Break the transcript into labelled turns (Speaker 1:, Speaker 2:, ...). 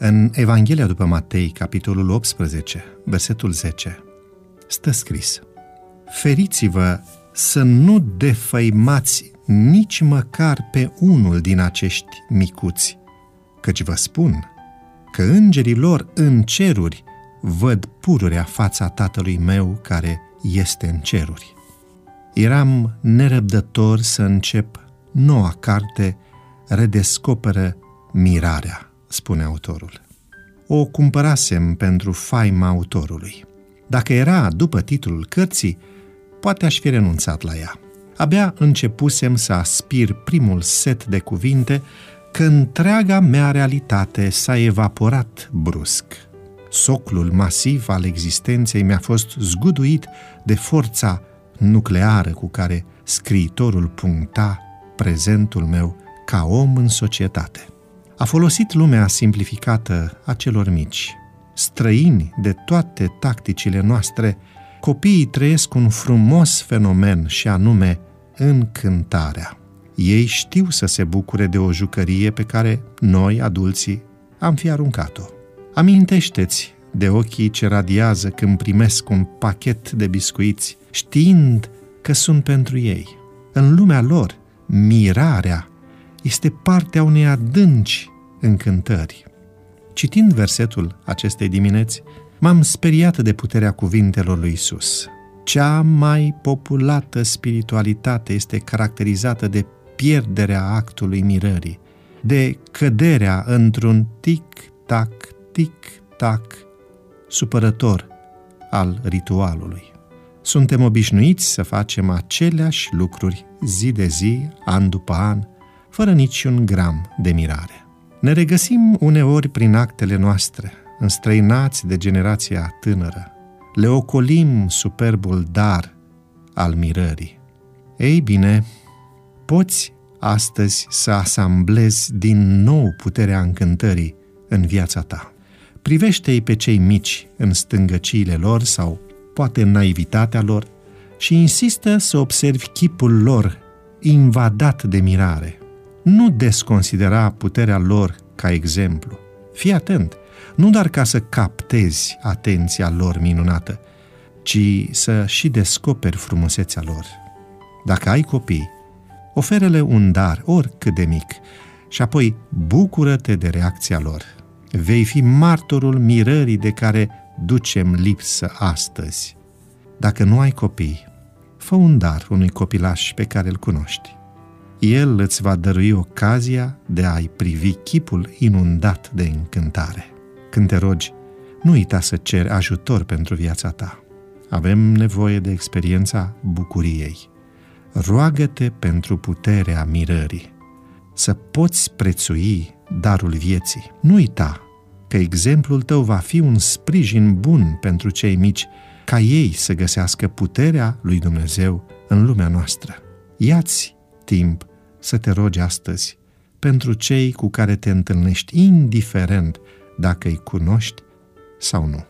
Speaker 1: În Evanghelia după Matei, capitolul 18, versetul 10, stă scris Feriți-vă să nu defăimați nici măcar pe unul din acești micuți, căci vă spun că îngerii lor în ceruri văd pururea fața Tatălui meu care este în ceruri. Eram nerăbdător să încep noua carte Redescoperă mirarea, spune autorul. O cumpărasem pentru faima autorului. Dacă era după titlul cărții, poate aș fi renunțat la ea. Abia începusem să aspir primul set de cuvinte că întreaga mea realitate s-a evaporat brusc. Soclul masiv al existenței mi-a fost zguduit de forța nucleară cu care scriitorul puncta prezentul meu ca om în societate. A folosit lumea simplificată a celor mici. Străini de toate tacticile noastre, copiii trăiesc un frumos fenomen și anume încântarea. Ei știu să se bucure de o jucărie pe care noi, adulții, am fi aruncat-o. Amintește-ți de ochii ce radiază când primesc un pachet de biscuiți, știind că sunt pentru ei. În lumea lor, mirarea este partea unei adânci încântări. Citind versetul acestei dimineți, m-am speriat de puterea cuvintelor lui Isus. Cea mai populată spiritualitate este caracterizată de pierderea actului mirării, de căderea într-un tic-tac, tic-tac supărător al ritualului. Suntem obișnuiți să facem aceleași lucruri zi de zi, an după an, fără niciun gram de mirare. Ne regăsim uneori prin actele noastre, înstrăinați de generația tânără. Le ocolim superbul dar al mirării. Ei bine, poți astăzi să asamblezi din nou puterea încântării în viața ta. Privește-i pe cei mici în stângăciile lor sau poate în naivitatea lor și insistă să observi chipul lor invadat de mirare. Nu desconsidera puterea lor ca exemplu. Fii atent, nu doar ca să captezi atenția lor minunată, ci să și descoperi frumusețea lor. Dacă ai copii, oferele un dar, oricât de mic, și apoi bucură-te de reacția lor. Vei fi martorul mirării de care ducem lipsă astăzi. Dacă nu ai copii, fă un dar unui copilaș pe care îl cunoști. El îți va dărui ocazia de a-i privi chipul inundat de încântare. Când te rogi, nu uita să ceri ajutor pentru viața ta. Avem nevoie de experiența bucuriei. Roagă-te pentru puterea mirării, să poți prețui darul vieții. Nu uita că exemplul tău va fi un sprijin bun pentru cei mici, ca ei să găsească puterea lui Dumnezeu în lumea noastră. Iați timp să te rogi astăzi pentru cei cu care te întâlnești, indiferent dacă îi cunoști sau nu.